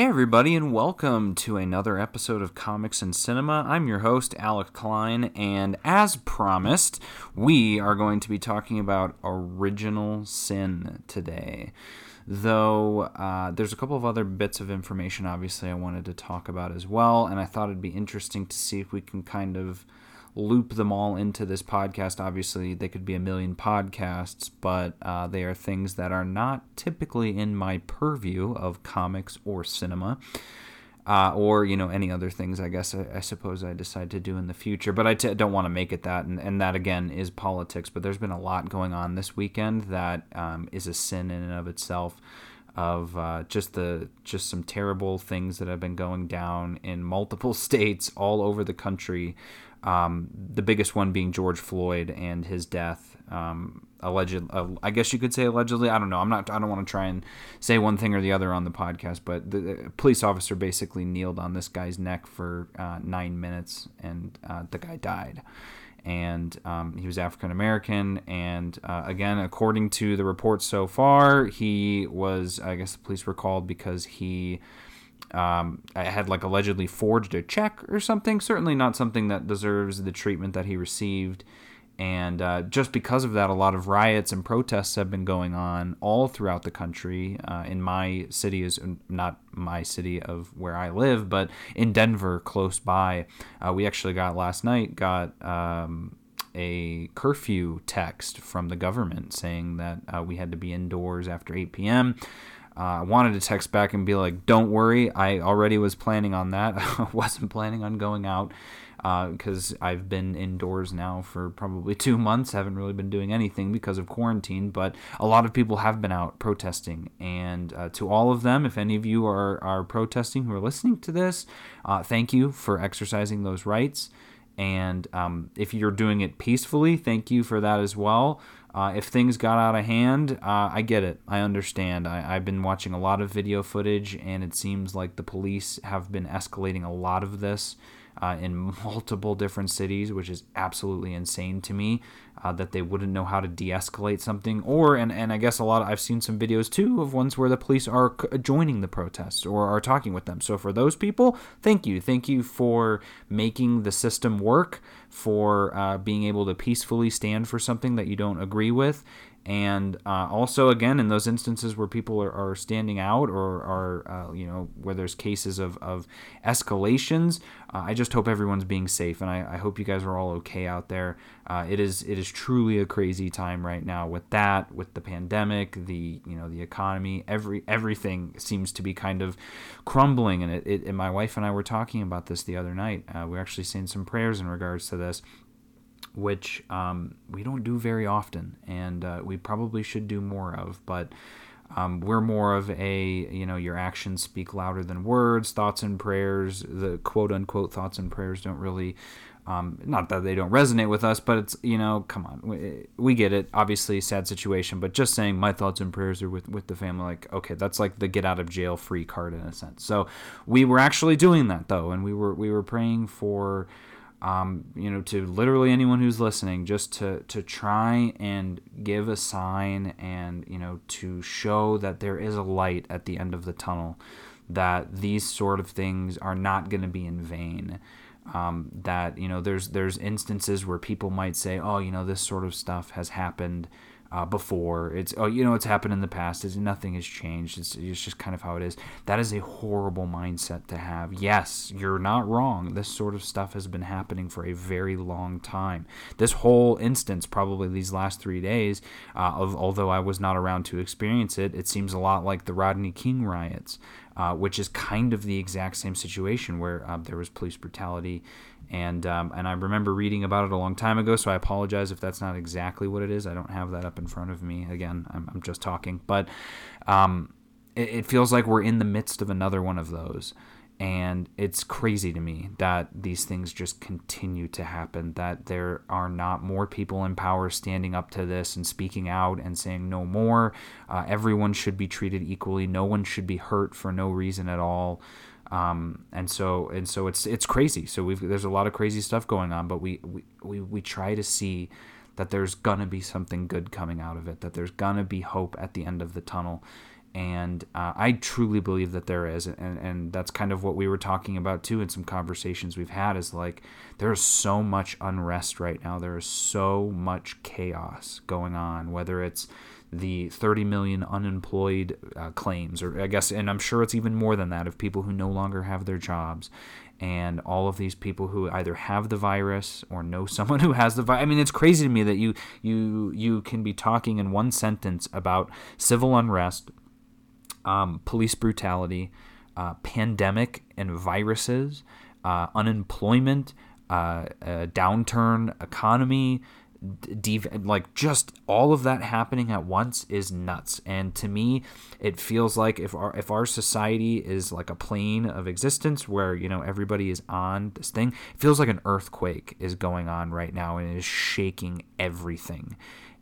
Hey, everybody, and welcome to another episode of Comics and Cinema. I'm your host, Alex Klein, and as promised, we are going to be talking about Original Sin today. Though uh, there's a couple of other bits of information, obviously, I wanted to talk about as well, and I thought it'd be interesting to see if we can kind of loop them all into this podcast. Obviously, they could be a million podcasts, but uh, they are things that are not typically in my purview of comics or cinema. Uh, or you know any other things I guess I, I, suppose I decide to do in the future, but I t- don't want to make it that, and, and that again is politics. But there's been a lot going on this weekend that um, is a sin in and of itself of uh, just the just some terrible things that have been going down in multiple states all over the country um, the biggest one being George Floyd and his death. Um, alleged, uh, I guess you could say allegedly. I don't know. I'm not. I don't want to try and say one thing or the other on the podcast, but the, the police officer basically kneeled on this guy's neck for uh, nine minutes, and uh, the guy died. And um, he was African American, and uh, again, according to the reports so far, he was. I guess the police were called because he um, I had like allegedly forged a check or something. Certainly not something that deserves the treatment that he received. And uh, just because of that, a lot of riots and protests have been going on all throughout the country. Uh, in my city is not my city of where I live, but in Denver, close by, uh, we actually got last night got um, a curfew text from the government saying that uh, we had to be indoors after 8 p.m. Uh, I wanted to text back and be like, "Don't worry, I already was planning on that. I wasn't planning on going out because uh, I've been indoors now for probably two months. Haven't really been doing anything because of quarantine. But a lot of people have been out protesting, and uh, to all of them, if any of you are are protesting who are listening to this, uh, thank you for exercising those rights. And um, if you're doing it peacefully, thank you for that as well. Uh, if things got out of hand, uh, I get it. I understand. I, have been watching a lot of video footage, and it seems like the police have been escalating a lot of this uh, in multiple different cities, which is absolutely insane to me. Uh, that they wouldn't know how to de-escalate something, or and and I guess a lot. Of, I've seen some videos too of ones where the police are joining the protests or are talking with them. So for those people, thank you, thank you for making the system work, for uh, being able to peacefully stand for something that you don't agree with, and uh, also again in those instances where people are, are standing out or are uh, you know where there's cases of, of escalations uh, i just hope everyone's being safe and I, I, hope you guys are all okay out there. Uh, it is it is truly a crazy time right now with that with the pandemic the you know the economy every everything seems to be kind of crumbling and it, it and my wife and i were talking about this the other night. Uh, we we're actually saying some prayers in regards to this which um, we don't do very often, and uh, we probably should do more of. But um, we're more of a, you know, your actions speak louder than words, thoughts and prayers. The quote unquote thoughts and prayers don't really, um, not that they don't resonate with us, but it's, you know, come on, we, we, get it. Obviously, sad situation, but just saying my thoughts and prayers are with, with the family, like, okay, that's like the get out of jail free card in a sense. So we were actually doing that though, and we were, we were praying for, um, you know, to literally anyone who's listening, just to to try and give a sign and you know to show that there is a light at the end of the tunnel, that these sort of things are not going to be in vain. Um, that you know, there's there's instances where people might say, oh, you know, this sort of stuff has happened uh, before. It's oh, you know, it's happened in the past. It's, nothing has changed. It's, it's just kind of how it is. That is a horrible mindset to have. Yes, you're not wrong. This sort of stuff has been happening for a very long time. This whole instance, probably these last three days, uh, of although I was not around to experience it, it seems a lot like the Rodney King riots. Uh, which is kind of the exact same situation where uh, there was police brutality and um, and I remember reading about it a long time ago. So I apologize if that's not exactly what it is. I don't have that up in front of me. Again, I'm, I'm just talking, but um, it, it, feels like we're in the midst of another one of those, and it's crazy to me that these things just continue to happen. That there are not more people in power standing up to this and speaking out and saying no more. Uh, everyone should be treated equally. No one should be hurt for no reason at all. Um, and so and so it's it's crazy. So we've there's a lot of crazy stuff going on, but we we, we, we try to see that there's gonna be something good coming out of it, that there's gonna be hope at the end of the tunnel. And uh, I truly believe that there is, and, and that's kind of what we were talking about too in some conversations we've had. Is like there's so much unrest right now. There is so much chaos going on, whether it's the 30 million unemployed uh, claims, or I guess, and I'm sure it's even more than that of people who no longer have their jobs, and all of these people who either have the virus or know someone who has the virus. I mean, it's crazy to me that you you you can be talking in one sentence about civil unrest, um, police brutality, uh, pandemic and viruses, uh, unemployment, uh, downturn economy, like just all of that happening at once is nuts. And to me it feels like if our if our society is like a plane of existence where you know everybody is on this thing it feels like an earthquake is going on right now and is shaking everything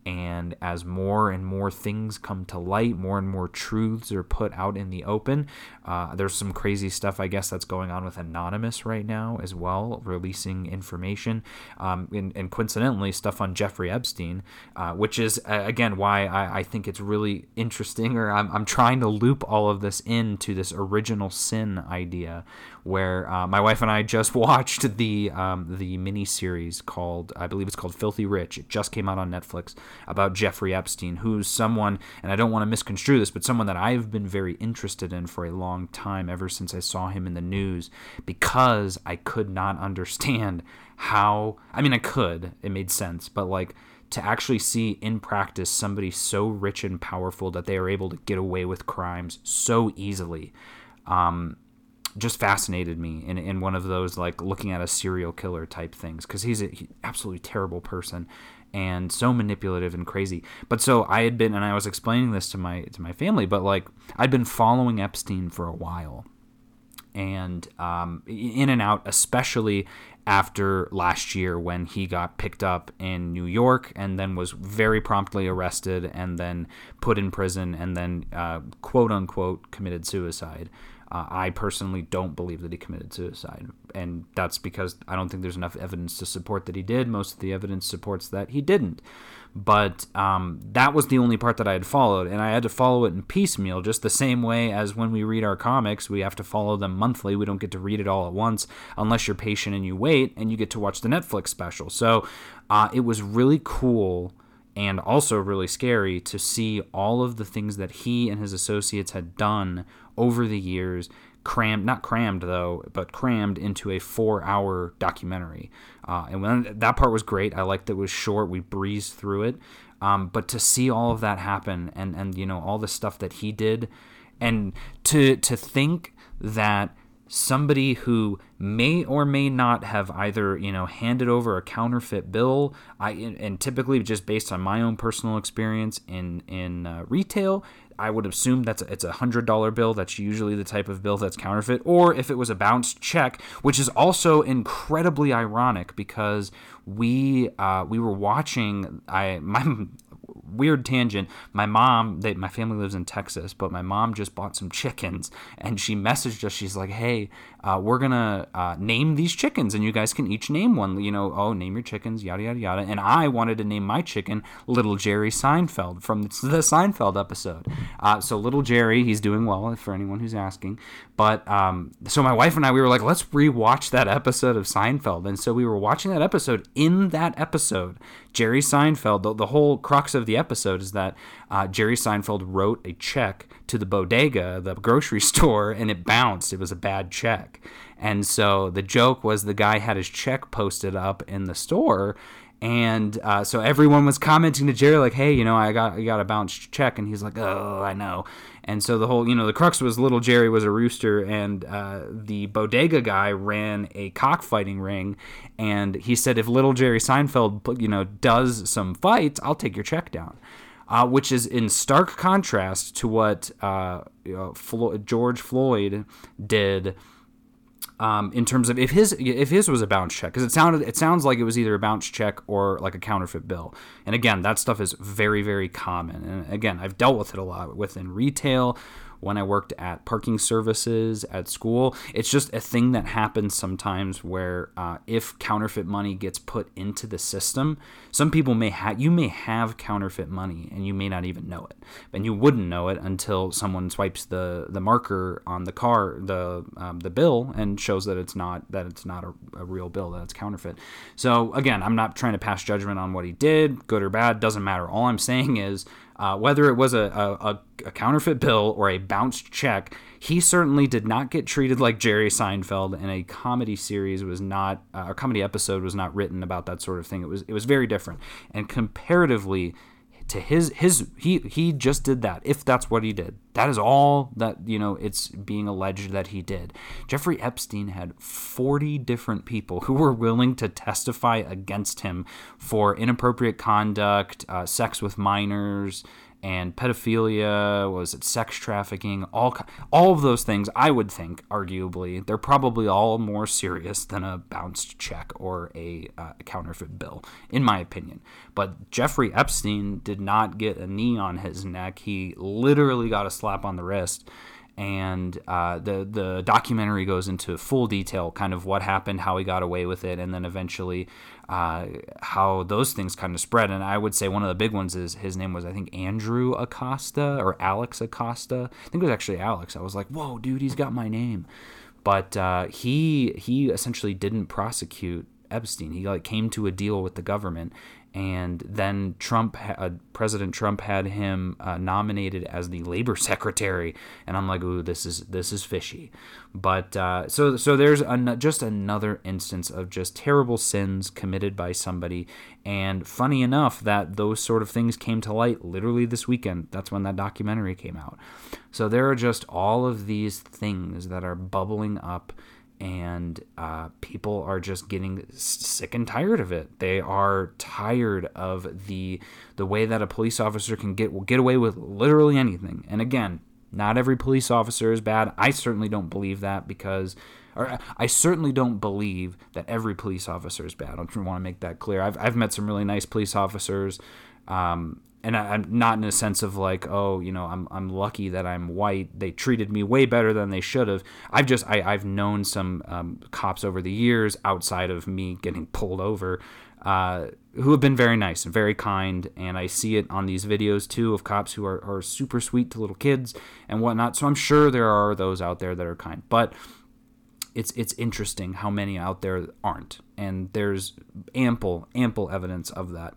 and as more and more things come to light, more and more truths are put out in the open. Uh, there's some crazy stuff, I guess, that's going on with Anonymous right now as well, releasing information. Um, and, and, coincidentally, stuff on Jeffrey Epstein, uh, which is, uh, again, why I, I, think it's really interesting, or I'm, I'm trying to loop all of this into this original sin idea, where uh, my wife and I just watched the um, the mini series called I believe it's called Filthy Rich. It just came out on Netflix about Jeffrey Epstein, who's someone, and I don't want to misconstrue this, but someone that I've been very interested in for a long time, ever since I saw him in the news, because I could not understand how. I mean, I could, it made sense, but like to actually see in practice somebody so rich and powerful that they are able to get away with crimes so easily. Um, just fascinated me in, in one of those like looking at a serial killer type things because he's an absolutely terrible person and so manipulative and crazy. But so I had been, and I was explaining this to my to my family, but like I'd been following Epstein for a while, and um, in and out, especially after last year when he got picked up in New York and then was very promptly arrested and then put in prison and then uh, quote unquote committed suicide. Uh, I personally don't believe that he committed suicide, and that's because I don't think there's enough evidence to support that he did. Most of the evidence supports that he didn't. But um, that was the only part that I had followed, and I had to follow it in piecemeal, just the same way as when we read our comics, we have to follow them monthly. We don't get to read it all at once unless you're patient and you wait, and you get to watch the Netflix special. So uh, it was really cool and also really scary to see all of the things that he and his associates had done over the years crammed not crammed though but crammed into a four hour documentary. Uh, and when that part was great. I liked that it was short. We breezed through it. Um, but to see all of that happen and and you know all the stuff that he did and to to think that somebody who may or may not have either you know handed over a counterfeit bill i and typically just based on my own personal experience in in uh, retail I would assume that's a, it's a hundred dollar bill. That's usually the type of bill that's counterfeit. Or if it was a bounced check, which is also incredibly ironic because we uh, we were watching. I my weird tangent. My mom, they, my family lives in Texas, but my mom just bought some chickens, and she messaged us. She's like, "Hey, uh, we're gonna uh, name these chickens, and you guys can each name one. You know, oh, name your chickens, yada yada yada." And I wanted to name my chicken Little Jerry Seinfeld from the Seinfeld episode. Uh, so Little Jerry, he's doing well for anyone who's asking. But um, so my wife and I, we were like, let's rewatch that episode of Seinfeld, and so we were watching that episode. In that episode, Jerry Seinfeld, the, the whole crux of the episode is that uh, Jerry Seinfeld wrote a check to the bodega, the grocery store, and it bounced. It was a bad check. And so the joke was the guy had his check posted up in the store. And uh, so everyone was commenting to Jerry like, "Hey, you know, I got I got a bounced check," and he's like, "Oh, I know." And so the whole, you know, the crux was little Jerry was a rooster, and uh, the bodega guy ran a cockfighting ring, and he said, "If little Jerry Seinfeld, you know, does some fights, I'll take your check down." Uh, which is in stark contrast to what uh, you know, Flo- George Floyd did. Um, in terms of if his if his was a bounce check because it sounded it sounds like it was either a bounce check or like a counterfeit bill and again that stuff is very very common and again I've dealt with it a lot within retail when I worked at parking services at school. It's just a thing that happens sometimes where uh, if counterfeit money gets put into the system, some people may have you may have counterfeit money and you may not even know it, and you wouldn't know it until someone swipes the the marker on the car the um, the bill and shows that it's not that it's not a, a real bill that it's counterfeit. So again, I'm not trying to pass judgment on what he did, good or bad, doesn't matter. All I'm saying is uh, whether it was a, a, a, counterfeit bill or a bounced check, he certainly did not get treated like Jerry Seinfeld, and a comedy series was not, uh, a comedy episode was not written about that sort of thing. It was it was very different, and comparatively, to his his he he just did that if that's what he did. That is all that you know it's being alleged that he did. Jeffrey epstein had 40 different people who were willing to testify against him for inappropriate conduct uh, sex with minors and pedophilia, was it sex trafficking, all all of those things. I would think, arguably, they're probably all more serious than a bounced check or a, uh, counterfeit bill, in my opinion. But Jeffrey Epstein did not get a knee on his neck; he literally got a slap on the wrist and uh, the the documentary goes into full detail, kind of what happened, how he got away with it, and then eventually uh, how those things kind of spread. And I would say one of the big ones is his name was I think Andrew Acosta or Alex Acosta. I think it was actually Alex. I was like, whoa, dude, he's got my name. But uh, he he essentially didn't prosecute Epstein. He like came to a deal with the government, and then Trump, uh, President Trump, had him uh, nominated as the labor secretary, and I'm like, ooh, this is this is fishy. But uh, so so there's an, just another instance of just terrible sins committed by somebody, and funny enough that those sort of things came to light literally this weekend. That's when that documentary came out. So there are just all of these things that are bubbling up and uh, people are just getting sick and tired of it. They are tired of the the way that a police officer can get get away with literally anything. And again, not every police officer is bad. I certainly don't believe that because, or I certainly don't believe that every police officer is bad. I want to make that clear. I've I've met some really nice police officers. Um, and I, am not in a sense of like, oh, you know, I'm I'm lucky that I'm white. They treated me way better than they should have. I've just I, I've known some um, cops over the years outside of me getting pulled over, uh, who have been very nice and very kind, and I see it on these videos too of cops who are, are super sweet to little kids and whatnot. So I'm sure there are those out there that are kind, but it's it's interesting how many out there aren't, and there's ample ample evidence of that.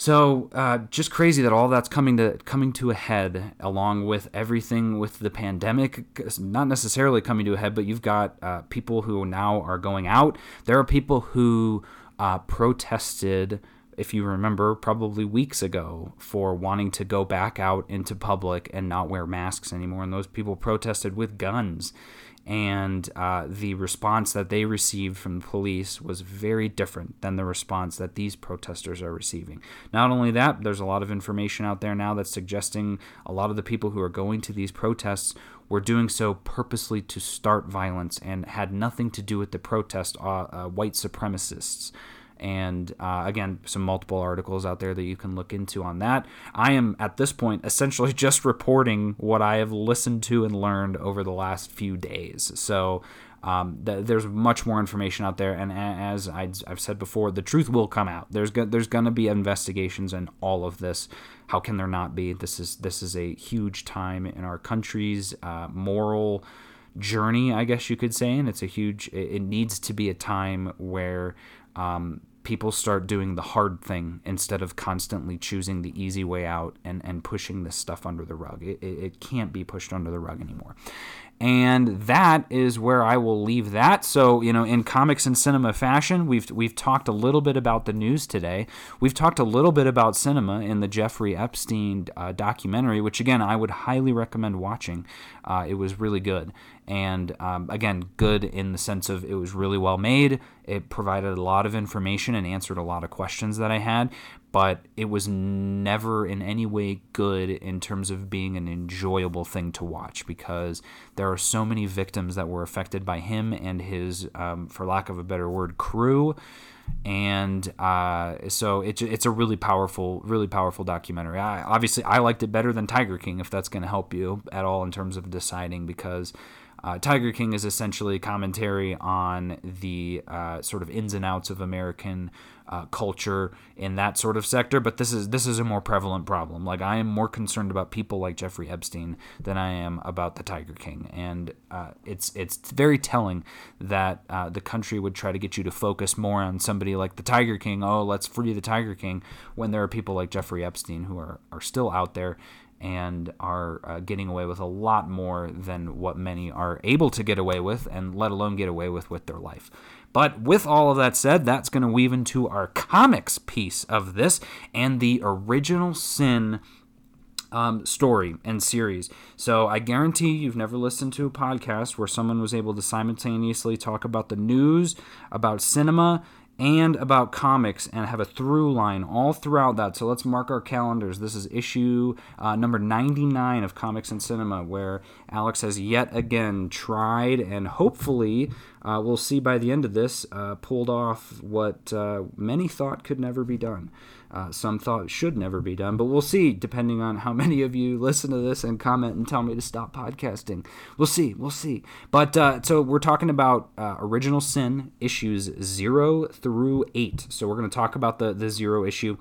So uh, just crazy that all that's coming to coming to a head, along with everything with the pandemic, not necessarily coming to a head, but you've got uh, people who now are going out. There are people who uh, protested, if you remember, probably weeks ago, for wanting to go back out into public and not wear masks anymore, and those people protested with guns and uh, the response that they received from the police was very different than the response that these protesters are receiving. Not only that, there's a lot of information out there now that's suggesting a lot of the people who are going to these protests were doing so purposely to start violence and had nothing to do with the protest, uh, uh, white supremacists and uh, again some multiple articles out there that you can look into on that i am at this point essentially just reporting what i have listened to and learned over the last few days so um, th- there's much more information out there, and as i have said before, the truth will come out. There's go- there's going to be investigations in all of this. How can there not be? This is this is a huge time in our country's uh, moral journey, I guess you could say, and it's a huge. It, it needs to be a time where um, people start doing the hard thing instead of constantly choosing the easy way out and, and pushing this stuff under the rug. It, it, it can't be pushed under the rug anymore. And that is where I will leave that. So, you know, in comics and cinema fashion, we've we've talked a little bit about the news today. We've talked a little bit about cinema in the Jeffrey Epstein uh, documentary, which again I would highly recommend watching. Uh, it was really good, and um, again, good in the sense of it was really well made. It provided a lot of information and answered a lot of questions that I had but it was never in any way good in terms of being an enjoyable thing to watch because there are so many victims that were affected by him and his, um, for lack of a better word, crew. and uh, so it's it's a really powerful, really powerful documentary. I, obviously, I liked it better than Tiger King, if that's going to help you at all in terms of deciding, because uh, Tiger King is essentially a commentary on the uh, sort of ins and outs of American uh, culture in that sort of sector. But this is this is a more prevalent problem. Like I am more concerned about people like Jeffrey Epstein than I am about the Tiger King, and uh, it's it's very telling that uh, the country would try to get you to focus more on somebody like the Tiger King. Oh, let's free the Tiger King when there are people like Jeffrey Epstein who are are still out there and are uh, getting away with a lot more than what many are able to get away with, and let alone get away with with their life. But with all of that said, that's going to weave into our comics piece of this and the original sin. Um, story and series. So I guarantee you've never listened to a podcast where someone was able to simultaneously talk about the news, about cinema, and about comics and have a through line all throughout that. So let's mark our calendars. This is issue uh, number 99 of Comics and Cinema, where Alex has yet again tried and hopefully uh, we'll see by the end of this uh, pulled off what uh, many thought could never be done. Uh, some thought should never be done, but we'll see depending on how many of you listen to this and comment and tell me to stop podcasting. We'll see, we'll see. But uh, so we're talking about uh, Original Sin issues zero through eight. So we're going to talk about the, the zero issue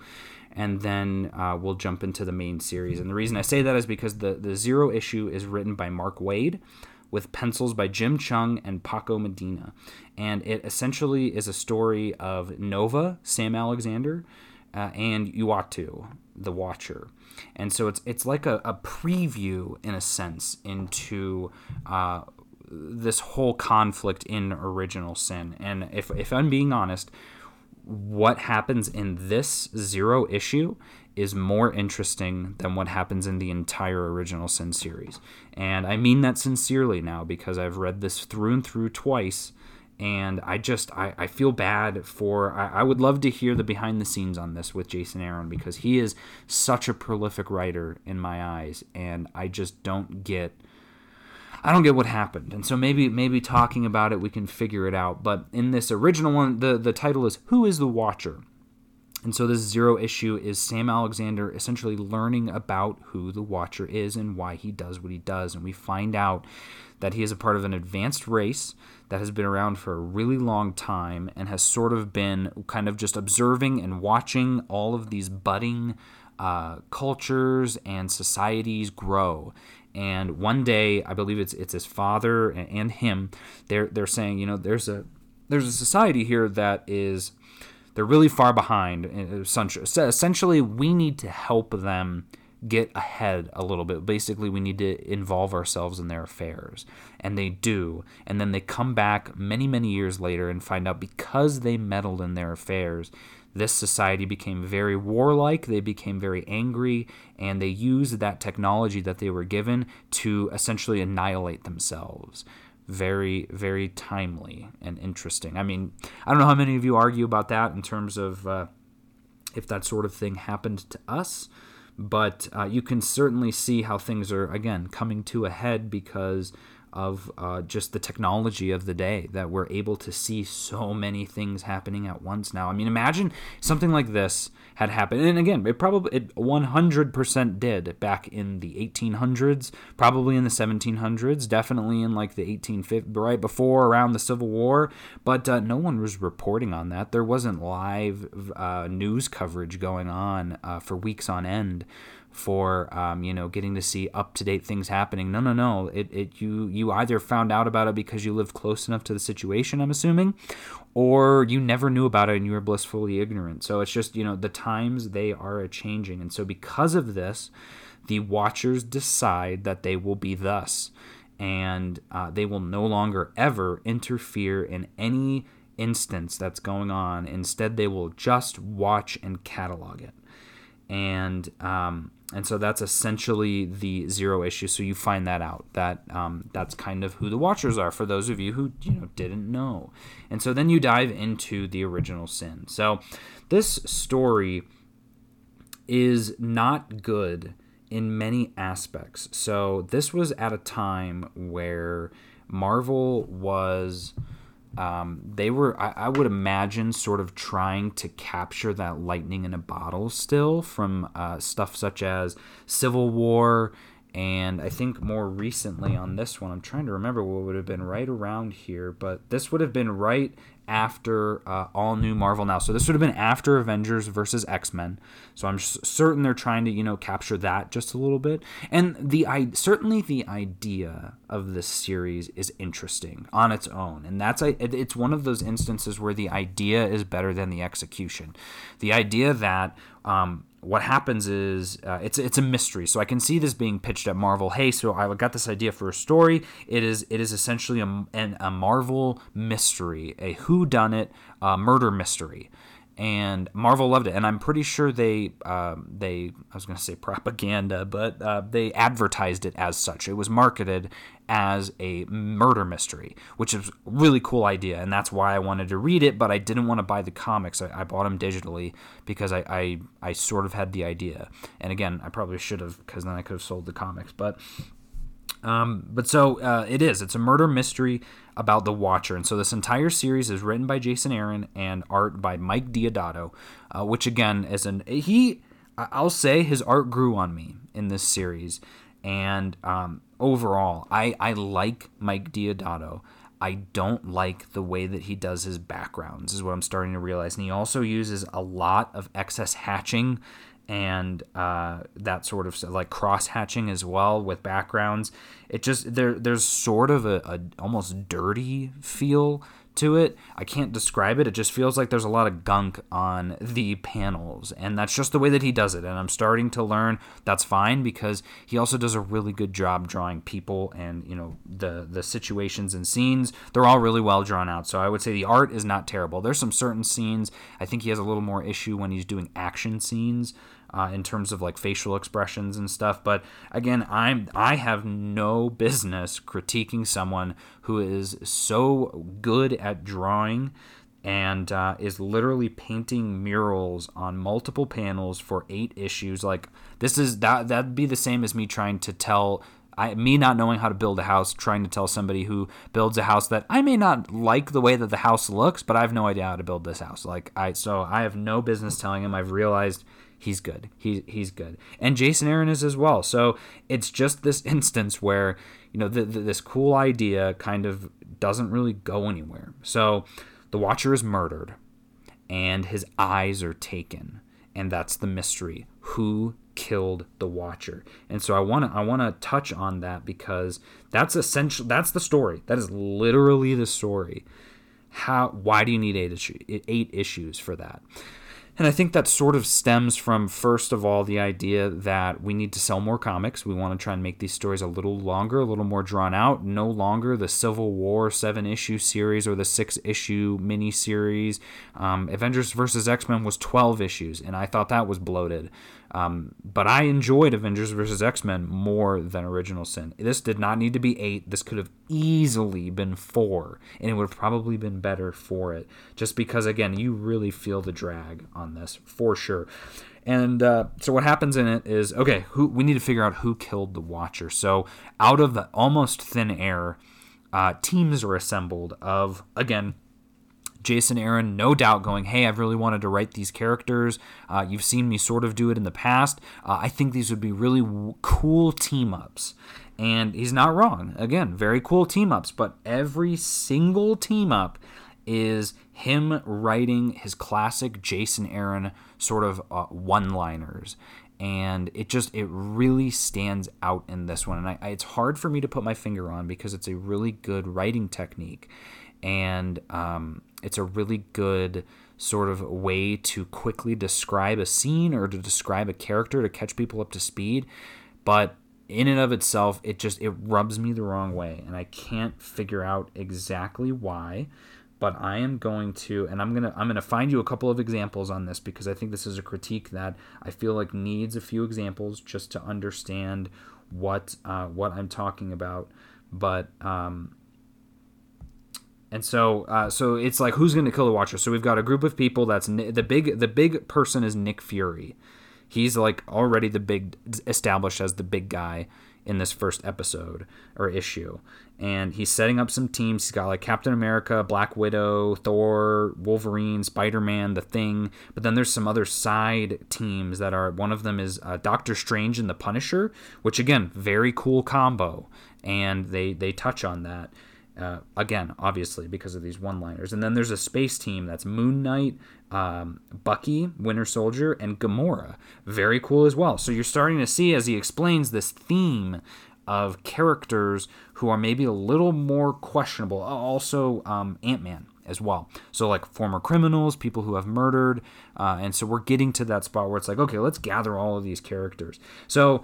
and then uh, we'll jump into the main series. And the reason I say that is because the, the zero issue is written by Mark Waid with pencils by Jim Cheung and Paco Medina. And it essentially is a story of Nova, Sam Alexander, uh, and Uatu, the Watcher. And so it's it's like a, a preview in a sense into uh, this whole conflict in original sin. And if if I'm being honest, what happens in this zero issue is more interesting than what happens in the entire original sin series. And I mean that sincerely now because I've read this through and through twice and I just I, I feel bad for I, I would love to hear the behind the scenes on this with Jason Aaron because he is such a prolific writer in my eyes and I just don't get I don't get what happened. And so maybe maybe talking about it we can figure it out. But in this original one the, the title is Who is the Watcher? And so this zero issue is Sam Alexander essentially learning about who the Watcher is and why he does what he does. And we find out that he is a part of an advanced race that has been around for a really long time and has sort of been kind of just observing and watching all of these budding uh, cultures and societies grow. And one day, I believe it's it's his father and him. They're they're saying, you know, there's a there's a society here that is they're really far behind. Essentially, we need to help them get ahead a little bit. Basically, we need to involve ourselves in their affairs. And they do. And then they come back many, many years later and find out because they meddled in their affairs, this society became very warlike, they became very angry, and they used that technology that they were given to essentially annihilate themselves. Very, very timely and interesting. I mean, I don't know how many of you argue about that in terms of uh, if that sort of thing happened to us but uh, you can certainly see how things are again coming to a head because of uh, just the technology of the day that we're able to see so many things happening at once now. I mean, imagine something like this had happened, and again, it probably it 100% did back in the 1800s, probably in the 1700s, definitely in like the 1850s, right before around the Civil War. But uh, no one was reporting on that. There wasn't live uh, news coverage going on uh, for weeks on end for um, you know getting to see up to date things happening. No, no, no. It, it you you either found out about it because you lived close enough to the situation. I'm assuming, or you never knew about it and you were blissfully ignorant. So it's just you know the times they are a changing, and so because of this, the Watchers decide that they will be thus, and uh, they will no longer ever interfere in any instance that's going on. Instead, they will just watch and catalog it and um, and so that's essentially the zero issue. So you find that out that um, that's kind of who the Watchers are for those of you who you know didn't know, and so then you dive into the original sin. So this story is not good in many aspects. So this was at a time where Marvel was um, they were I, I, would imagine sort of trying to capture that lightning in a bottle still from uh, stuff such as Civil War and I think more recently on this one, I'm trying to remember what would have been right around here, but this would have been right after uh, all new Marvel now. So this would have been after Avengers versus X Men. So I'm certain they're trying to you know capture that just a little bit. And the I certainly the idea of this series is interesting on its own, and that's I. it's one of those instances where the idea is better than the execution. The idea that um, what happens is uh, it's it's a mystery. So I can see this being pitched at Marvel. Hey, so I got this idea for a story. It is it is essentially a, an, a Marvel mystery, a who done it uh, murder mystery and Marvel loved it, and I'm pretty sure they um, they I was going to say propaganda, but uh, they advertised it as such. It was marketed as a murder mystery, which is a really cool idea, and that's why I wanted to read it. But I didn't want to buy the comics. I, I bought them digitally because I, I I sort of had the idea, and again, I probably should have because then I could have sold the comics, but. Um, but so uh, it is. It's a murder mystery about the Watcher. And so this entire series is written by Jason Aaron and art by Mike Deodato, uh, which again is an he. I'll say his art grew on me in this series, and um, overall, I I like Mike Deodato. I don't like the way that he does his backgrounds, is what I'm starting to realize. And he also uses a lot of excess hatching and uh, that sort of like cross hatching as well with backgrounds. It just there there's sort of a, a, almost dirty feel to it. I can't describe it. It just feels like there's a lot of gunk on the panels, and that's just the way that he does it. And I'm starting to learn that's fine because he also does a really good job drawing people and you know the the situations and scenes. They're all really well drawn out. So I would say the art is not terrible. There's some certain scenes I think he has a little more issue when he's doing action scenes uh, in terms of like facial expressions and stuff. But again, I'm I have no business critiquing someone who is so good at drawing and uh, is literally painting murals on multiple panels for eight issues. Like this is that that'd be the same as me trying to tell. I, me not knowing how to build a house, trying to tell somebody who builds a house that I may not like the way that the house looks, but I have no idea how to build this house. Like I, so I have no business telling him. I've realized he's good. He, he's good. And Jason Aaron is as well. So it's just this instance where, you know, the, the, this cool idea kind of doesn't really go anywhere. So the Watcher is murdered and his eyes are taken. And that's the mystery. Who killed the Watcher? And so I want to I want to touch on that because that's essential. That's the story. That is literally the story. How? Why do you need eight, eight issues for that? And I think that sort of stems from, first of all, the idea that we need to sell more comics. We want to try and make these stories a little longer, a little more drawn out. No longer the Civil War seven issue series or the six issue mini series. Um, Avengers versus X Men was 12 issues, and I thought that was bloated. Um, but I enjoyed Avengers vs. X Men more than Original Sin. This did not need to be eight. This could have easily been four, and it would have probably been better for it. Just because, again, you really feel the drag on this for sure. And uh, so what happens in it is okay. Who we need to figure out who killed the Watcher. So out of the almost thin air, uh, teams are assembled of again Jason Aaron, no doubt, going, Hey, I've really wanted to write these characters. Uh, you've seen me sort of do it in the past. Uh, I think these would be really w- cool team ups. And he's not wrong. Again, very cool team ups, but every single team up is him writing his classic Jason Aaron sort of uh, one liners and it just it really stands out in this one and I, I, it's hard for me to put my finger on because it's a really good writing technique and um, it's a really good sort of way to quickly describe a scene or to describe a character to catch people up to speed. But in and of itself it just it rubs me the wrong way and i can't figure out exactly why. But i am going to and i'm going to i'm going to find you a couple of examples on this because i think this is a critique that i feel like needs a few examples just to understand what uh, what i'm talking about. But um, and so, uh, so it's like who's going to kill the Watcher? So we've got a group of people. That's the big. The big person is Nick Fury. He's like already the big established as the big guy in this first episode or issue. And he's setting up some teams. He's got like Captain America, Black Widow, Thor, Wolverine, Spider Man, The Thing. But then there's some other side teams that are. One of them is uh, Doctor Strange and the Punisher, which again, very cool combo. And they they touch on that. Uh, again, obviously, because of these one liners. And then there's a space team that's Moon Knight, um, Bucky, Winter Soldier, and Gamora. Very cool as well. So you're starting to see as he explains this theme of characters who are maybe a little more questionable. Also, um, Ant Man as well. So, like former criminals, people who have murdered. Uh, and so we're getting to that spot where it's like, okay, let's gather all of these characters. So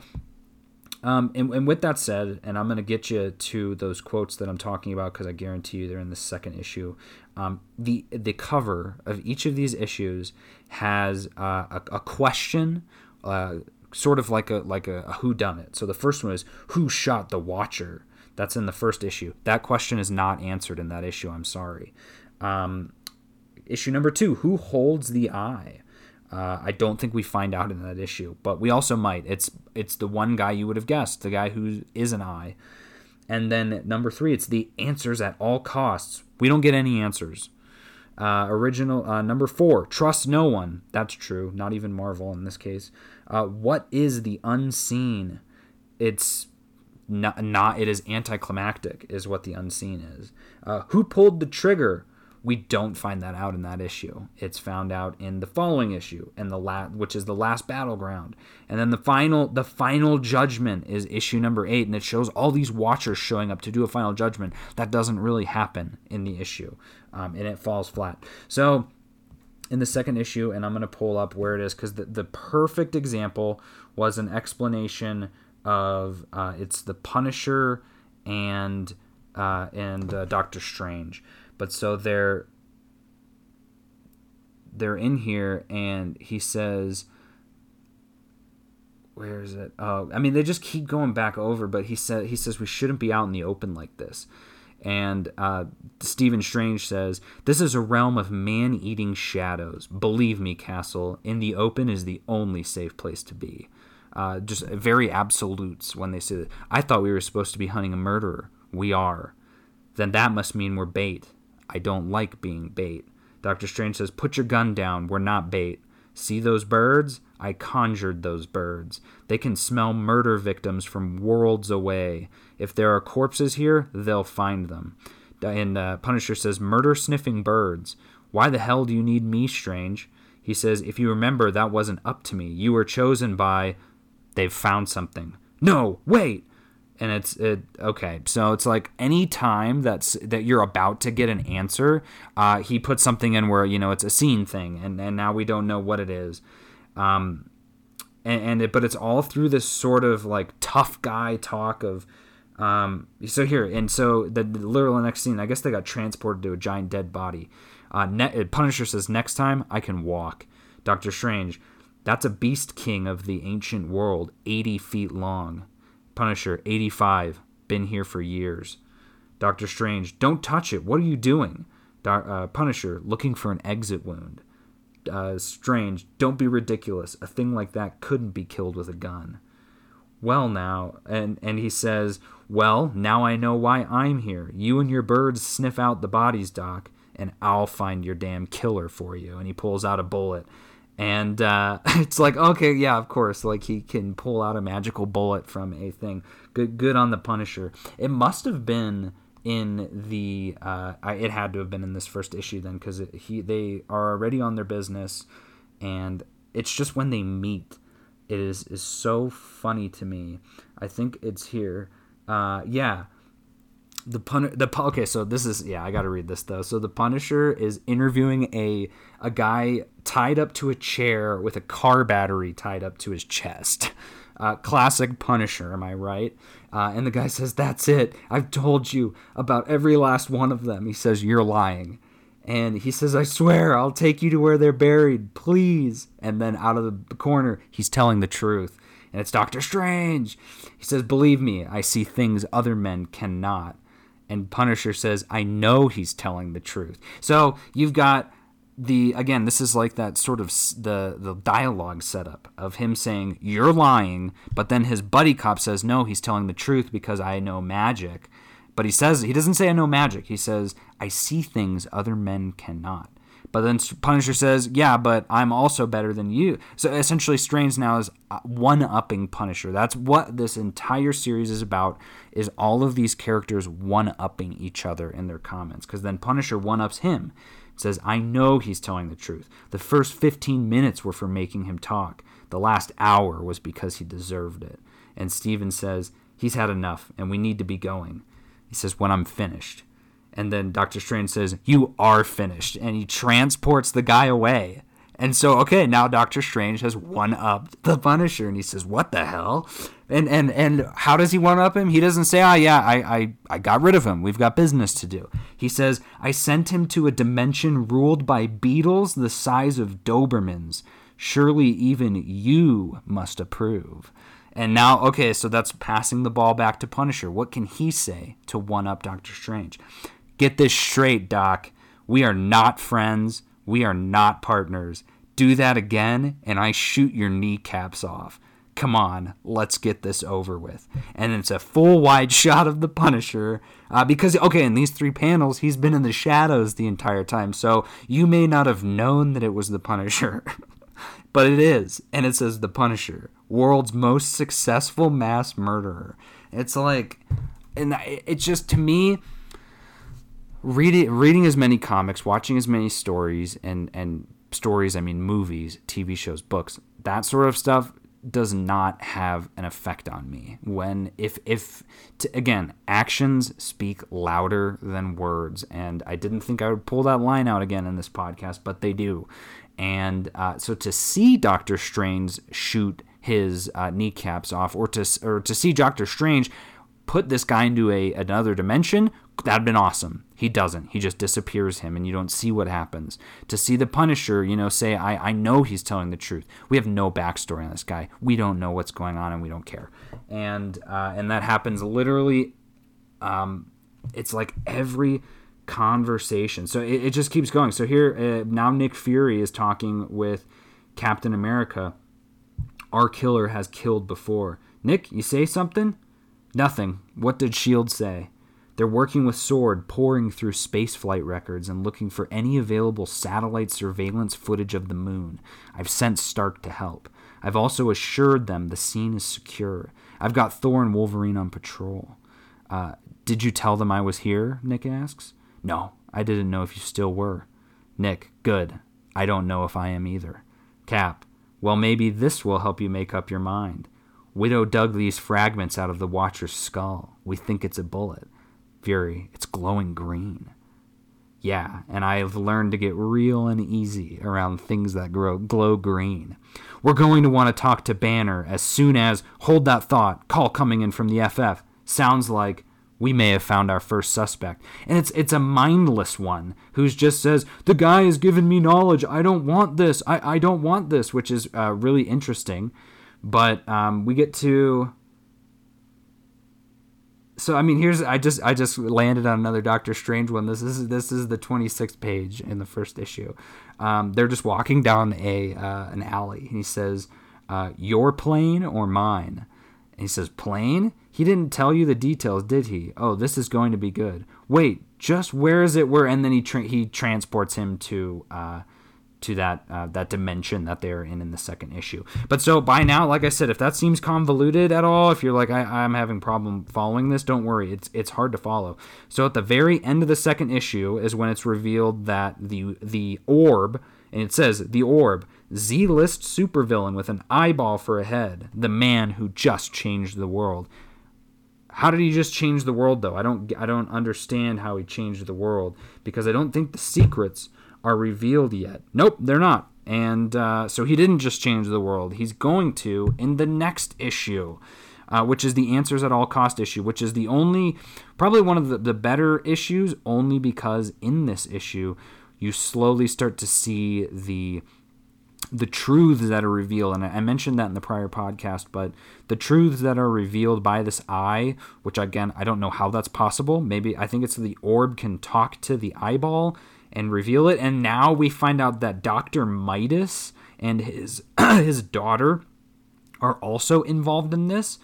um, and, and, with that said, and I'm going to get you to those quotes that I'm talking about because I guarantee you they're in the second issue. Um, the the cover of each of these issues has uh, a, a, question, uh, sort of like a like a, a who done it. So the first one is who shot the Watcher. That's in the first issue. That question is not answered in that issue. I'm sorry. Um, issue number two: Who holds the eye? Uh, I don't think we find out in that issue, but we also might. It's it's the one guy you would have guessed, the guy who is an eye. And then number three, it's the answers at all costs. We don't get any answers. Uh, original uh, number four, trust no one. That's true. Not even Marvel in this case. Uh, what is the unseen? It's not, not. It is anticlimactic. Is what the unseen is. Uh, who pulled the trigger? We don't find that out in that issue. It's found out in the following issue, and the la- which is the last battleground, and then the final the final judgment is issue number eight, and it shows all these Watchers showing up to do a final judgment. That doesn't really happen in the issue, um, and it falls flat. So in the second issue, and I'm going to pull up where it is because the, the perfect example was an explanation of uh, it's the Punisher and uh, and uh, Doctor Strange. But so they're they're in here and he says where is it? Oh, I mean they just keep going back over, but he said he says we shouldn't be out in the open like this. And uh, Stephen Strange says, This is a realm of man eating shadows. Believe me, Castle, in the open is the only safe place to be. Uh, just very absolutes when they say that. I thought we were supposed to be hunting a murderer. We are. Then that must mean we're bait. I don't like being bait. Doctor Strange says, Put your gun down. We're not bait. See those birds? I conjured those birds. They can smell murder victims from worlds away. If there are corpses here, they'll find them. And uh, Punisher says, Murder sniffing birds. Why the hell do you need me, Strange? He says, If you remember, that wasn't up to me. You were chosen by. They've found something. No, wait! And it's it okay. So it's like any time that's that you're about to get an answer uh, he puts something in where you know it's a scene thing and and now we don't know what it is. Um and, and it, but it's all through this sort of like tough guy talk of um so here and so the, the literal next scene i guess they got transported to a giant dead body. Uh ne- punisher says next time i can walk. Doctor strange that's a beast king of the ancient world 80 feet long Punisher, 85, been here for years. Doctor Strange, don't touch it. What are you doing? Do- uh, Punisher, looking for an exit wound. Uh, Strange, don't be ridiculous. A thing like that couldn't be killed with a gun. Well, now, and, and he says, Well, now I know why I'm here. You and your birds sniff out the bodies, Doc, and I'll find your damn killer for you. And he pulls out a bullet and uh, it's like okay yeah of course like he can pull out a magical bullet from a thing. Good good on the punisher. It must have been in the uh, it had to have been in this first issue then because he they are already on their business and it's just when they meet it is is so funny to me. I think it's here. Uh, yeah the pun the okay so this is yeah i gotta read this though. So the punisher is interviewing a a guy tied up to a chair with a car battery tied up to his chest. Uh, classic punisher am i right? Uh, and the guy says that's it. I've told you about every last one of them. He says you're lying. And he says i swear i'll take you to where they're buried. Please. And then out of the corner he's telling the truth. And it's Doctor Strange. He says, Believe me, I see things other men cannot and Punisher says, I know he's telling the truth. So you've got the again, this is like that sort of the the dialogue setup of him saying you're lying, but then his buddy cop says no, he's telling the truth because I know magic. But he says he doesn't say I know magic. He says I see things other men cannot. But then Punisher says, "Yeah, but I'm also better than you." So essentially, Strange now is uh, one upping Punisher. That's what this entire series is about. Is all of these characters one upping each other in their comments? Because then Punisher one ups him says, I know he's telling the truth. The first 15 minutes were for making him talk. The last hour was because he deserved it. And Stephen says, He's had enough and we need to be going. He says, When I'm finished. And then Doctor Strange says, You are finished. And he transports the guy away. And so, okay, now Doctor Strange has one upped the Punisher, and he says, "What the hell?" And and and how does he one up him? He doesn't say, "Ah, oh, yeah, I, I I got rid of him. We've got business to do." He says, "I sent him to a dimension ruled by beetles the size of Dobermans. Surely even you must approve." And now, okay, so that's passing the ball back to Punisher. What can he say to one up Doctor Strange? Get this straight, Doc. We are not friends. We are not partners. Do that again, and I shoot your kneecaps off. Come on, let's get this over with. And it's a full wide shot of the Punisher. Uh, because, okay, in these three panels, he's been in the shadows the entire time. So you may not have known that it was the Punisher. but it is. And it says the Punisher, world's most successful mass murderer. It's like, and it's just, to me, reading reading as many comics, watching as many stories and and stories, I mean movies, TV shows, books, that sort of stuff does not have an effect on me when if if to, again actions speak louder than words and i didn't think i would pull that line out again in this podcast but they do and uh, so to see doctor strange shoot his uh, kneecaps off or to or to see doctor strange put this guy into a another dimension that'd been awesome. He doesn't. He just disappears him and you don't see what happens. To see the Punisher, you know, say, I, I know he's telling the truth. We have no backstory on this guy. We don't know what's going on and we don't care. And uh, and that happens literally um, it's like every conversation. So it, it just keeps going. So here uh, now Nick Fury is talking with Captain America. Our killer has killed before. Nick, you say something? Nothing. What did Shield say? They're working with SWORD, pouring through spaceflight records and looking for any available satellite surveillance footage of the moon. I've sent Stark to help. I've also assured them the scene is secure. I've got Thor and Wolverine on patrol. Uh, did you tell them I was here? Nick asks. No, I didn't know if you still were. Nick, good. I don't know if I am either. Cap, well, maybe this will help you make up your mind. Widow dug these fragments out of the Watcher's skull. We think it's a bullet. Fury, it's glowing green. Yeah, and I've learned to get real and easy around things that grow glow green. We're going to want to talk to Banner as soon as hold that thought, call coming in from the FF. Sounds like we may have found our first suspect. And it's it's a mindless one who just says, The guy has given me knowledge. I don't want this. I, I don't want this, which is uh, really interesting. But um, we get to so I mean, here's I just I just landed on another Doctor Strange one. This is this is the 26th page in the first issue. Um, they're just walking down a uh, an alley, and he says, uh, "Your plane or mine?" And he says, "Plane." He didn't tell you the details, did he? Oh, this is going to be good. Wait, just where is it? Where? And then he tra- he transports him to uh, to that uh, that dimension that they're in in the second issue. But so by now, like I said, if that seems convoluted at all, if you're like I, am having problem following this, don't worry, it's it's hard to follow. So at the very end of the second issue is when it's revealed that the the orb, and it says the orb, Z-list supervillain with an eyeball for a head, the man who just changed the world. How did he just change the world though? I don't I don't understand how he changed the world because I don't think the secrets are revealed yet. Nope, they're not. And uh, so he didn't just change the world. He's going to in the next issue, uh, which is the Answers at All Cost issue, which is the only, probably one of the, the better issues, only because in this issue, you slowly start to see the the truths that are revealed and i mentioned that in the prior podcast but the truths that are revealed by this eye which again i don't know how that's possible maybe i think it's the orb can talk to the eyeball and reveal it. And now we find out that Dr. Midas and his his daughter are also involved in this.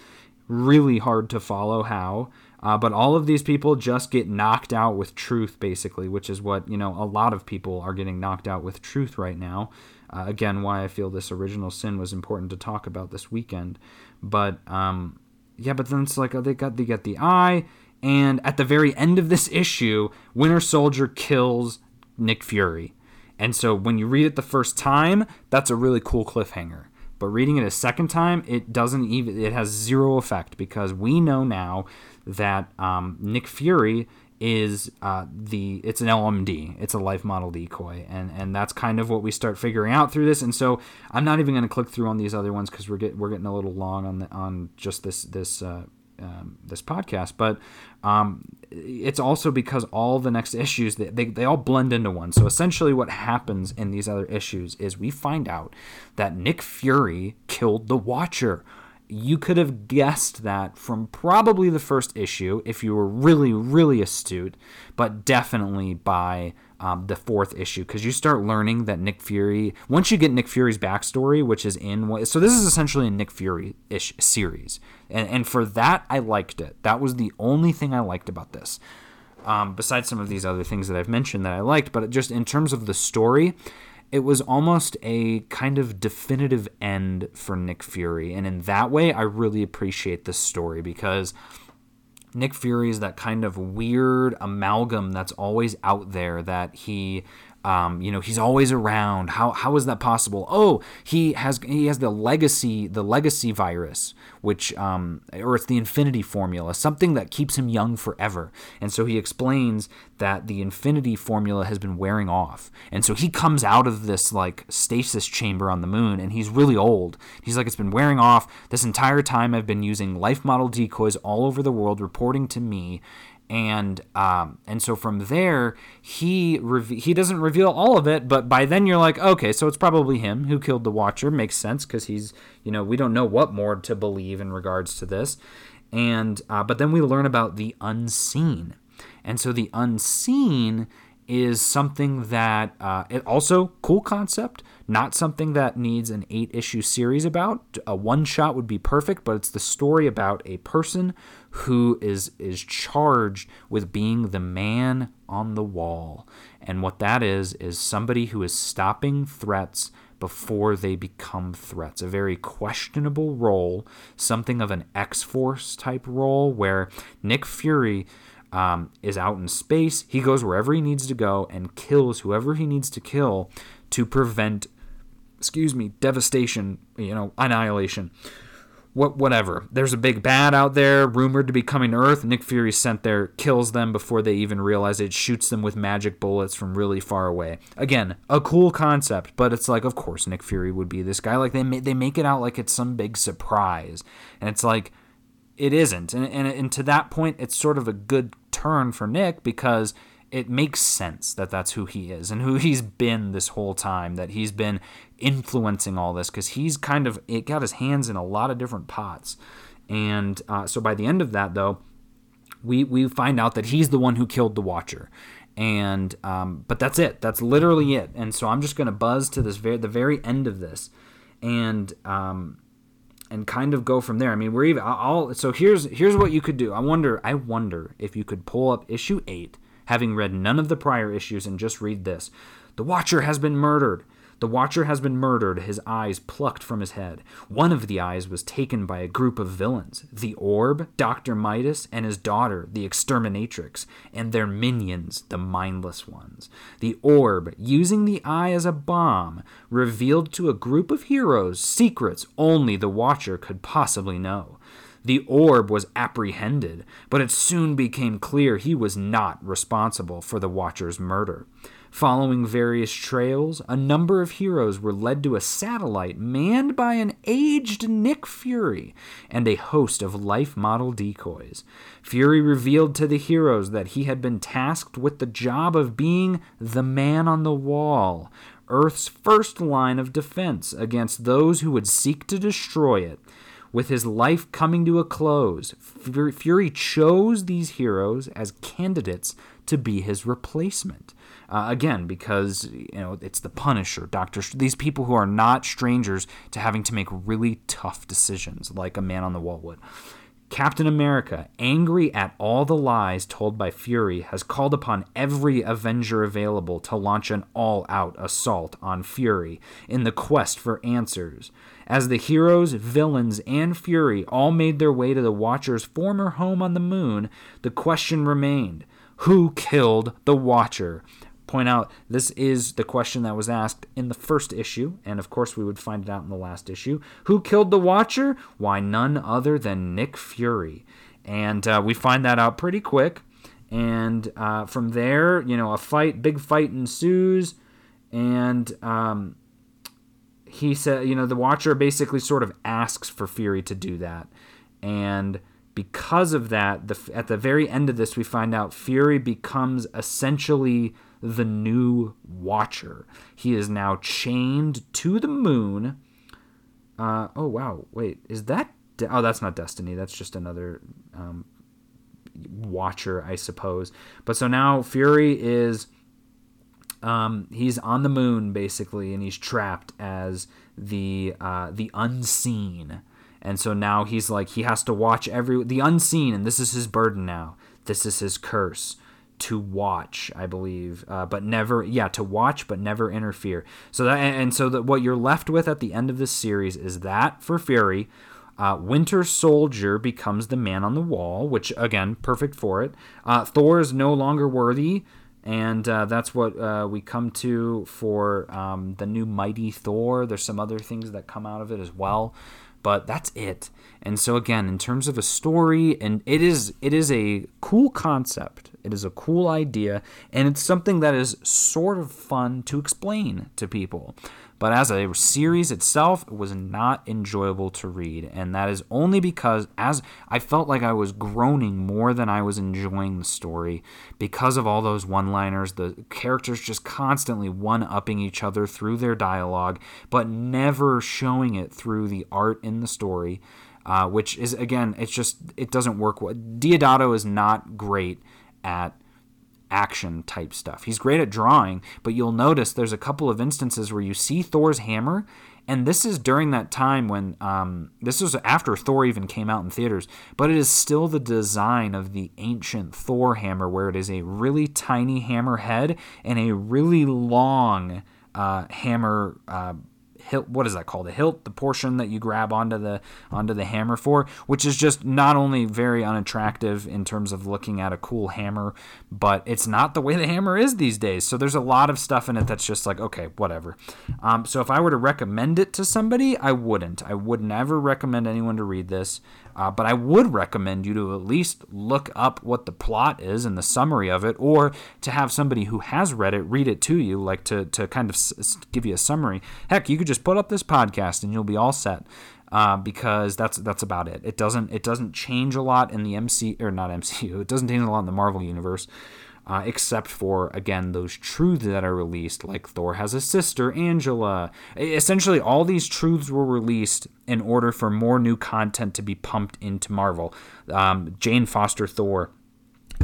Really hard to follow how. Uh, but all of these people just get knocked out with truth, basically, which is what, you know, a lot of people are getting knocked out with truth right now. Uh, again, why I feel this original sin was important to talk about this weekend. But, um, yeah, but then it's like, oh, they got, they get the eye. And at the very end of this issue, Winter Soldier kills Nick Fury. And so when you read it the first time, that's a really cool cliffhanger. But reading it a second time, it doesn't even, it has zero effect because we know now that um, Nick Fury is uh, the it's an LMD, it's a life model decoy, and and that's kind of what we start figuring out through this. And so I'm not even going to click through on these other ones because we're get we're getting a little long on the on just this this uh, um, this podcast, but um, it's also because all the next issues they, they, they all blend into one. So essentially, what happens in these other issues is we find out that Nick Fury killed the Watcher you could have guessed that from probably the first issue if you were really, really astute, but definitely by um, the fourth issue because you start learning that Nick Fury, once you get Nick Fury's backstory, which is in, so this is essentially a Nick Fury ish series. And, and for that, I liked it. That was the only thing I liked about this. Um, besides some of these other things that I've mentioned that I liked, but just in terms of the story, it was almost a kind of definitive end for Nick Fury. And in that way, I really appreciate this story because Nick Fury is that kind of weird amalgam that's always out there that he um, you know, he's always around. How how is that possible? Oh, he has he has the legacy the legacy virus, which um, or it's the infinity formula, something that keeps him young forever. And so he explains that the infinity formula has been wearing off. And so he comes out of this like stasis chamber on the moon and he's really old. He's like it's been wearing off this entire time I've been using life model decoys all over the world reporting to me and um, and so from there he he doesn't reveal all of it but by then you're like okay so it's probably him who killed the watcher. Makes sense because he's you know we don't know what more to believe in regards to this. And uh, but then we learn about the unseen. And so the unseen is something that uh, it also cool concept not something that needs an eight issue series about. A one shot would be perfect but it's the story about a person who is is charged with being the man on the wall. And what that is is somebody who is stopping threats before they become threats. A very questionable role something of an x-force type role where nick fury um, is out in space. He goes wherever he needs to go and kills whoever he needs to kill to prevent, excuse me, devastation, you know, annihilation. What, whatever. There's a big bad out there, rumored to be coming to Earth. Nick Fury sent there, kills them before they even realize it, shoots them with magic bullets from really far away. Again, a cool concept, but it's like, of course, Nick Fury would be this guy. Like they they make it out like it's some big surprise, and it's like it isn't. And, and, and to that point, it's sort of a good turn for Nick because it makes sense that that's who he is and who he's been this whole time, that he's been influencing all this because he's kind of it got his hands in a lot of different pots. And uh, so by the end of that, though, we, we find out that he's the one who killed the Watcher. And um, but that's it. That's literally it. And so I'm just gonna buzz to this very the very end of this, and um, and kind of go from there. I mean, we're even all so here's here's what you could do. I wonder I wonder if you could pull up issue 8 having read none of the prior issues and just read this. The Watcher has been murdered. The Watcher has been murdered, his eyes plucked from his head. One of the eyes was taken by a group of villains the Orb, Dr. Midas, and his daughter, the Exterminatrix, and their minions, the Mindless Ones. The Orb, using the eye as a bomb, revealed to a group of heroes secrets only the Watcher could possibly know. The orb was apprehended, but it soon became clear he was not responsible for the Watcher's murder. Following various trails, a number of heroes were led to a satellite manned by an aged Nick Fury and a host of life model decoys. Fury revealed to the heroes that he had been tasked with the job of being the man on the wall, Earth's first line of defense against those who would seek to destroy it. With his life coming to a close, Fury chose these heroes as candidates to be his replacement. Uh, again, because you know it's the Punisher, Doctor. These people who are not strangers to having to make really tough decisions, like a man on the wall would. Captain America, angry at all the lies told by Fury, has called upon every Avenger available to launch an all out assault on Fury in the quest for answers. As the heroes, villains, and Fury all made their way to the Watcher's former home on the moon, the question remained who killed the Watcher? Point out this is the question that was asked in the first issue, and of course we would find it out in the last issue. Who killed the Watcher? Why, none other than Nick Fury. And uh, we find that out pretty quick. And uh, from there, you know, a fight, big fight ensues, and um, he said, you know, the Watcher basically sort of asks for Fury to do that, and because of that, the, at the very end of this, we find out Fury becomes essentially the new Watcher. He is now chained to the moon. Uh, oh wow, wait, is that? De- oh, that's not Destiny. That's just another um, Watcher, I suppose. But so now Fury is. Um, he's on the moon basically, and he's trapped as the uh, the unseen. And so now he's like he has to watch every the unseen, and this is his burden now. This is his curse to watch, I believe, uh, but never, yeah, to watch but never interfere. So that, and so that what you're left with at the end of this series is that for Fury, uh, Winter Soldier becomes the man on the wall, which again, perfect for it. Uh, Thor is no longer worthy, and uh, that's what uh, we come to for um, the new Mighty Thor. There's some other things that come out of it as well but that's it. And so again, in terms of a story, and it is it is a cool concept. It is a cool idea, and it's something that is sort of fun to explain to people. But as a series itself, it was not enjoyable to read, and that is only because as I felt like I was groaning more than I was enjoying the story because of all those one-liners, the characters just constantly one-upping each other through their dialogue, but never showing it through the art in the story. Uh, which is again, it's just it doesn't work. Deodato is not great at action type stuff. He's great at drawing, but you'll notice there's a couple of instances where you see Thor's hammer, and this is during that time when um, this was after Thor even came out in theaters, but it is still the design of the ancient Thor hammer, where it is a really tiny hammer head and a really long uh, hammer. Uh, hilt what is that called? The hilt? The portion that you grab onto the onto the hammer for which is just not only very unattractive in terms of looking at a cool hammer but it's not the way the hammer is these days. So there's a lot of stuff in it that's just like okay whatever. Um, so if i were to recommend it to somebody i wouldn't. I would never recommend anyone to read this uh, but I would recommend you to at least look up what the plot is and the summary of it, or to have somebody who has read it read it to you, like to, to kind of s- give you a summary. Heck, you could just put up this podcast and you'll be all set. Uh, because that's that's about it. It doesn't it doesn't change a lot in the MC or not MCU. It doesn't change a lot in the Marvel universe uh, except for, again, those truths that are released, like Thor has a sister, Angela. Essentially, all these truths were released in order for more new content to be pumped into Marvel. Um, Jane Foster Thor.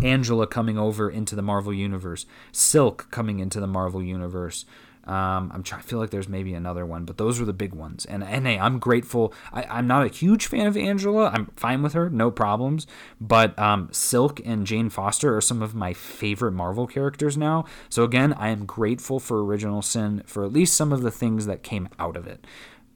Angela coming over into the Marvel Universe, Silk coming into the Marvel Universe, um, I'm trying. I feel like there's maybe another one, but those were the big ones. And and hey, I'm grateful. I, am not a huge fan of Angela. I'm fine with her, no problems. But um, Silk and Jane Foster are some of my favorite Marvel characters now. So again, I am grateful for Original Sin for at least some of the things that came out of it.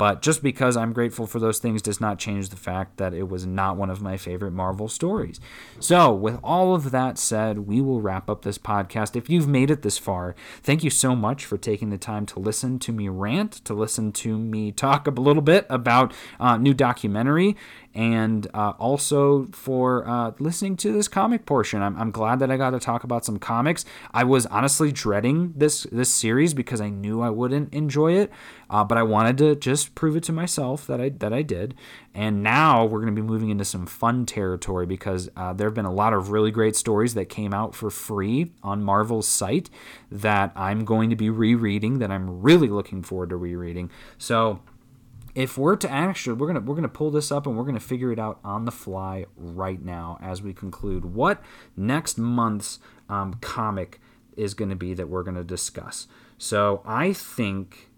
But just because I'm grateful for those things does not change the fact that it was not one of my favorite Marvel stories. So, with all of that said, we will wrap up this podcast. If you've made it this far, thank you so much for taking the time to listen to me rant, to listen to me talk a little bit about uh, new documentary and uh, also for uh, listening to this comic portion. I'm, I'm glad that I got to talk about some comics. I was honestly dreading this this series because I knew I wouldn't enjoy it, uh, but I wanted to just prove it to myself that I that I did. And now we're going to be moving into some fun territory because uh, there have been a lot of really great stories that came out for free on Marvel's site that I'm going to be rereading. That I'm really looking forward to rereading. So if we're to actually we're gonna we're gonna pull this up and we're gonna figure it out on the fly right now as we conclude what next month's um, comic is to be that we're to discuss. So I think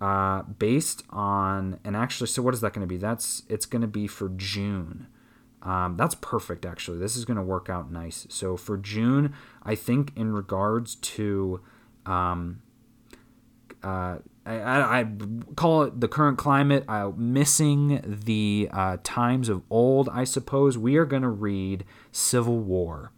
uh, based on and actually so what is that to be? That's it's to be for june. Um, that's perfect actually. This is to work out nice. So for june i think in regards to um, uh, I, I, call it the current climate uh, missing the uh, times of old i suppose. We are going to read civil war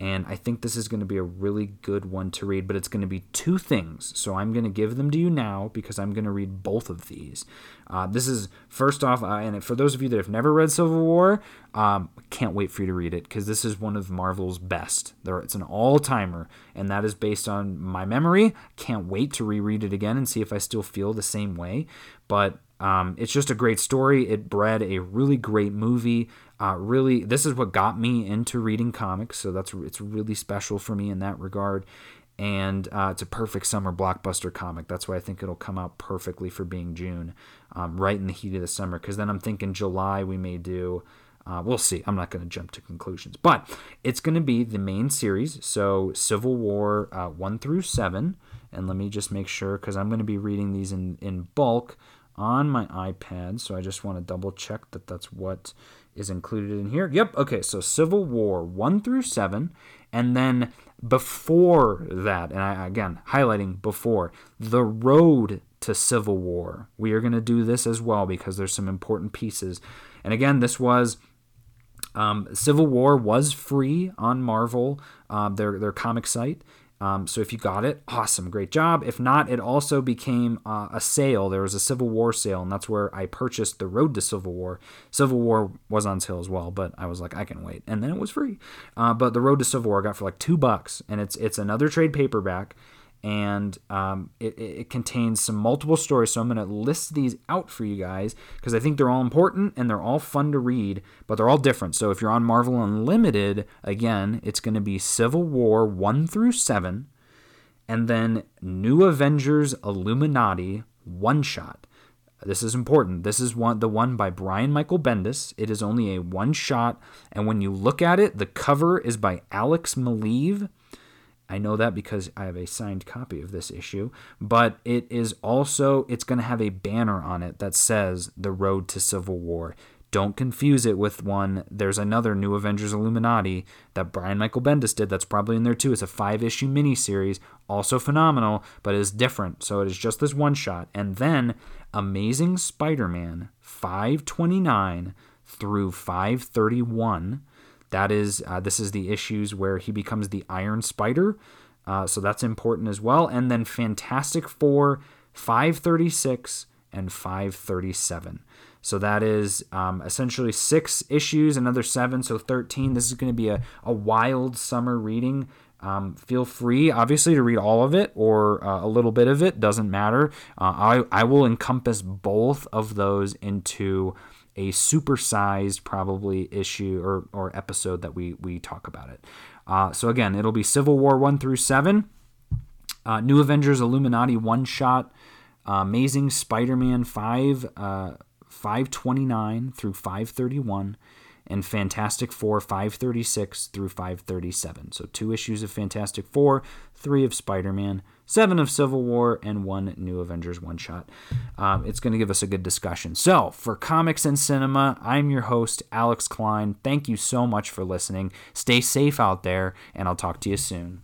and I think this is going to be a really good one to read, but it's going to be two things. So I'm going to give them to you now because I'm going to read both of these. Uh, this is first off, uh, and for those of you that have never read Civil War, um, can't wait for you to read it because this is one of Marvel's best. There, it's an all timer, and that is based on my memory. Can't wait to reread it again and see if I still feel the same way. But um, it's just a great story. It bred a really great movie. Uh, really, this is what got me into reading comics, so that's it's really special for me in that regard. And uh, it's a perfect summer blockbuster comic. That's why I think it'll come out perfectly for being June, um, right in the heat of the summer. Because then I'm thinking July we may do. Uh, we'll see. I'm not going to jump to conclusions, but it's going to be the main series. So Civil War uh, one through seven, and let me just make sure because I'm going to be reading these in in bulk on my iPad. So I just want to double check that that's what is included in here. Yep. Okay. So Civil War 1 through 7. And then before that, and I, again, highlighting before, the road to Civil War. We are going to do this as well because there's some important pieces. And again, this was. Um, Civil War was free on Marvel, uh, their their comic site, um, so if you got it, awesome, great job. If not, it also became uh, a sale. There was a Civil War sale, and that's where I purchased The Road to Civil War. Civil War was on sale as well, but I was like, I can wait, and then it was free. Uh, but The Road to Civil War I got for like two bucks, and it's it's another trade paperback and um, it, it, contains some multiple stories. So I'm going to list these out for you guys because I think they're all important and they're all fun to read, but they're all different. So if you're on Marvel Unlimited, again, it's going to be Civil War 1 through 7, and then New Avengers Illuminati one shot. This is important. This is one the one by Brian Michael Bendis. It is only a one shot, and when you look at it, the cover is by Alex Maleev I know that because I have a signed copy of this issue, but it is also it's going to have a banner on it that says The Road to Civil War. Don't confuse it with one. There's another New Avengers Illuminati that Brian Michael Bendis did that's probably in there too. It's a five issue miniseries, also phenomenal, but is different. So it is just this one shot. And then Amazing Spider Man 529 through 531 that is, uh, this is the issues where he becomes the Iron Spider. Uh, so that's important as well. And then Fantastic Four 536 and 537. So that is um, essentially six issues, another seven, so 13. This is going to be a, a wild summer reading. Um, feel free, obviously, to read all of it or uh, a little bit of it, doesn't matter. Uh, I, I will encompass both of those into a supersized probably issue or, or episode that we, we talk about it. Uh, so again, it'll be Civil War 1 through 7, uh, New Avengers Illuminati one shot, uh, Amazing Spider Man 5, uh, 529 through 531, and Fantastic Four 536 through 537. So two issues of Fantastic Four, three of Spider Man, seven of Civil War, and one New Avengers one shot. Um, it's going to give us a good discussion. So, for Comics and Cinema, I'm your host, Alex Klein. Thank you so much for listening. Stay safe out there, and I'll talk to you soon.